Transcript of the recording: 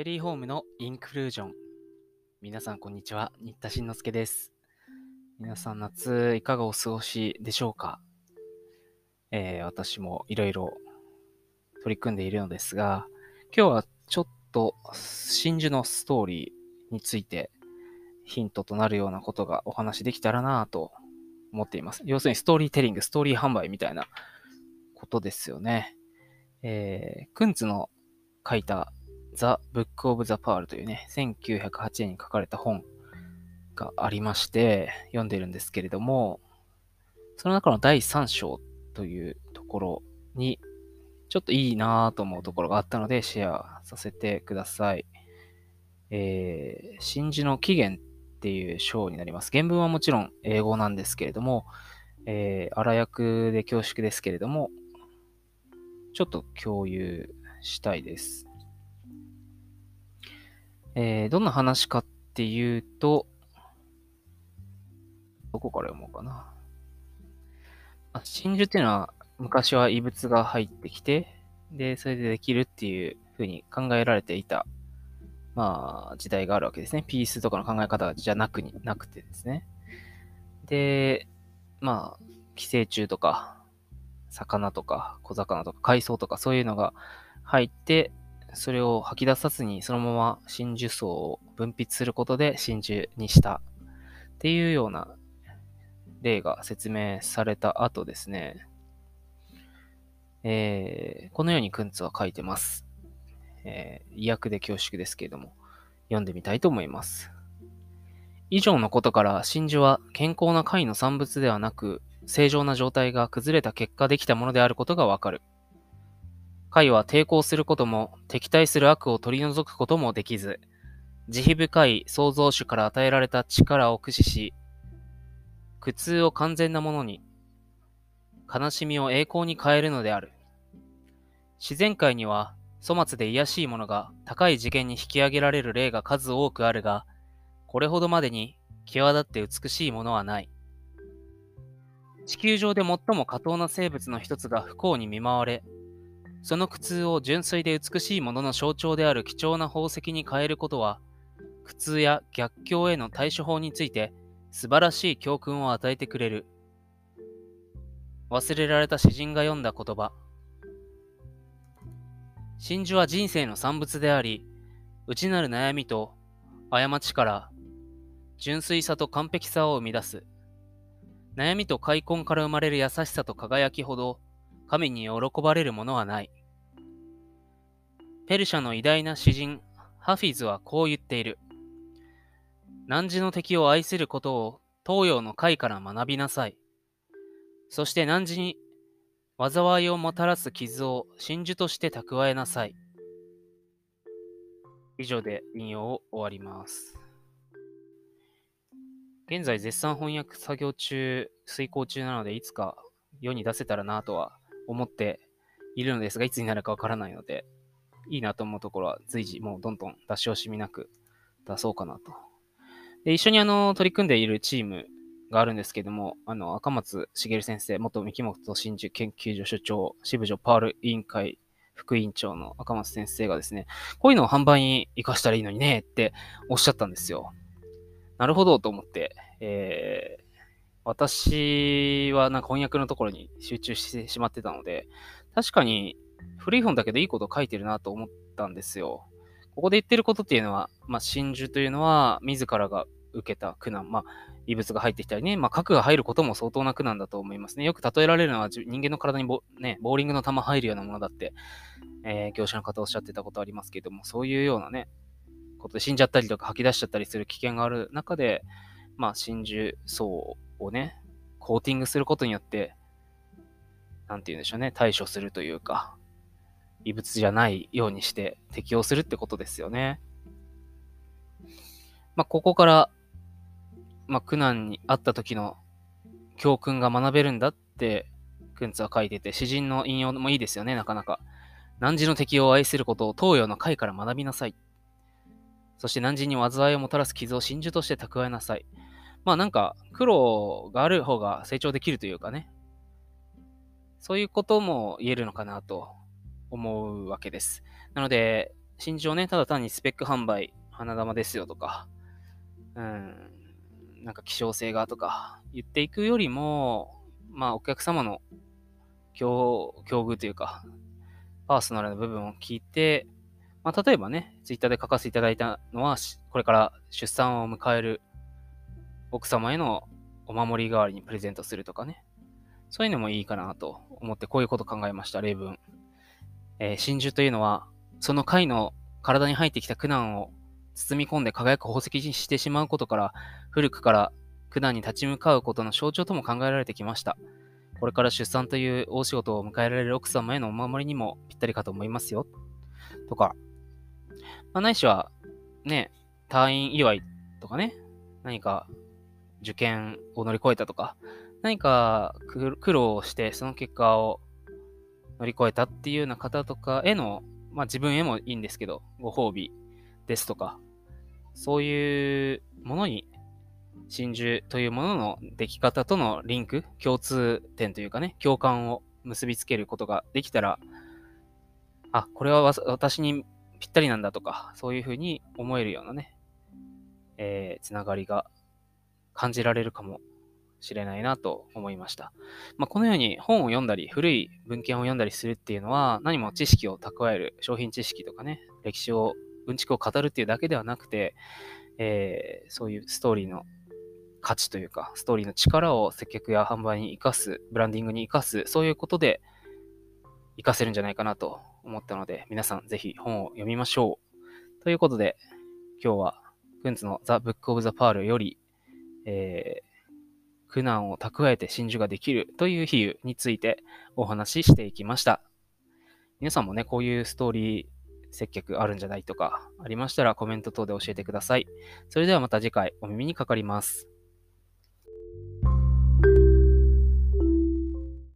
ュエリーホームのインクルージョン。皆さん、こんにちは。新田慎之介です。皆さん、夏、いかがお過ごしでしょうか？えー私もいろいろ取り組んでいるのですが、今日はちょっと真珠のストーリーについてヒントとなるようなことがお話できたらなと思っています。要するにストーリーテリング、ストーリー販売みたいなことですよね。えー、クンツの書いた The Book of the Pearl というね、1908年に書かれた本がありまして、読んでるんですけれども、その中の第3章というところに、ちょっといいなぁと思うところがあったので、シェアさせてください。えー、真珠の起源っていう章になります。原文はもちろん英語なんですけれども、えー、荒訳で恐縮ですけれども、ちょっと共有したいです。えーどんな話かっていうと、どこから読もうかな。あ真珠っていうのは、昔は異物が入ってきて、で、それでできるっていうふうに考えられていた、まあ、時代があるわけですね。ピースとかの考え方じゃなくに、なくてですね。で、まあ、寄生虫とか、魚とか、小魚とか、海藻とか、そういうのが入って、それを吐き出さずにそのまま真珠層を分泌することで真珠にしたっていうような例が説明された後ですね、えーこのようにクンツは書いてます。えー意訳で恐縮ですけれども、読んでみたいと思います。以上のことから真珠は健康な貝の産物ではなく、正常な状態が崩れた結果できたものであることがわかる。貝は抵抗することも敵対する悪を取り除くこともできず、慈悲深い創造主から与えられた力を駆使し、苦痛を完全なものに、悲しみを栄光に変えるのである。自然界には粗末で卑しいものが高い次元に引き上げられる例が数多くあるが、これほどまでに際立って美しいものはない。地球上で最も下等な生物の一つが不幸に見舞われ、その苦痛を純粋で美しいものの象徴である貴重な宝石に変えることは、苦痛や逆境への対処法について素晴らしい教訓を与えてくれる。忘れられた詩人が読んだ言葉。真珠は人生の産物であり、内なる悩みと過ちから純粋さと完璧さを生み出す。悩みと開墾から生まれる優しさと輝きほど、神に喜ばれるものはない。ペルシャの偉大な詩人、ハフィズはこう言っている。汝の敵を愛することを東洋の会から学びなさい。そして汝に災いをもたらす傷を真珠として蓄えなさい。以上で引用を終わります。現在絶賛翻訳作業中、遂行中なので、いつか世に出せたらなとは思っているのですが、いつになるかわからないので、いいなと思うところは随時もうどんどん出し惜しみなく出そうかなと。で、一緒にあの、取り組んでいるチームがあるんですけども、あの、赤松茂先生、元三木本真珠研究所所長、支部長パール委員会副委員長の赤松先生がですね、こういうのを販売に活かしたらいいのにねっておっしゃったんですよ。なるほどと思って、えー私はなんか翻訳のところに集中してしまってたので、確かに古い本だけどいいこと書いてるなと思ったんですよ。ここで言ってることっていうのは、まあ、真珠というのは自らが受けた苦難、まあ、異物が入ってきたりね、まあ、核が入ることも相当な苦難だと思いますね。よく例えられるのは人間の体にボ,、ね、ボーリングの球入るようなものだって、えー業者の方おっしゃってたことありますけども、そういうようなね、ことで死んじゃったりとか吐き出しちゃったりする危険がある中で、まあ、真珠層をね、コーティングすることによって、なんて言うんでしょうね、対処するというか、異物じゃないようにして適応するってことですよね。まあ、ここから、まあ、苦難にあった時の教訓が学べるんだって、クンツは書いてて、詩人の引用もいいですよね、なかなか。汝の敵を愛することを東洋の会から学びなさい。そして汝に災いをもたらす傷を真珠として蓄えなさい。まあなんか、苦労がある方が成長できるというかね。そういうことも言えるのかなと思うわけです。なので、真珠をね、ただ単にスペック販売、花玉ですよとか、うん、なんか希少性がとか言っていくよりも、まあお客様の境境遇というか、パーソナルな部分を聞いて、まあ、例えばね、ツイッターで書かせていただいたのは、これから出産を迎える奥様へのお守り代わりにプレゼントするとかね。そういうのもいいかなと思ってこういうこと考えました、例文。えー、真珠というのは、その貝の体に入ってきた苦難を包み込んで輝く宝石にしてしまうことから、古くから苦難に立ち向かうことの象徴とも考えられてきました。これから出産という大仕事を迎えられる奥様へのお守りにもぴったりかと思いますよ。とか、まあ、ないしは、ね、退院祝いとかね、何か受験を乗り越えたとか、何か苦労してその結果を乗り越えたっていうような方とかへの、まあ自分へもいいんですけど、ご褒美ですとか、そういうものに真珠というものの出来方とのリンク、共通点というかね、共感を結びつけることができたら、あ、これは私にぴったりなんだとか、そういうふうに思えるようなね、えー、つながりが感じられるかもしれないなと思いました。まあ、このように本を読んだり、古い文献を読んだりするっていうのは、何も知識を蓄える、商品知識とかね、歴史を、うんちくを語るっていうだけではなくて、えー、そういうストーリーの価値というか、ストーリーの力を接客や販売に生かす、ブランディングに生かす、そういうことで活かせるんじゃないかなと思ったので、皆さんぜひ本を読みましょう。ということで、今日は、クンツの The Book of the Pearl より、えー、苦難を蓄えて真珠ができるという比喩についてお話ししていきました。皆さんもね、こういうストーリー接客あるんじゃないとかありましたらコメント等で教えてください。それではまた次回お耳にかかります。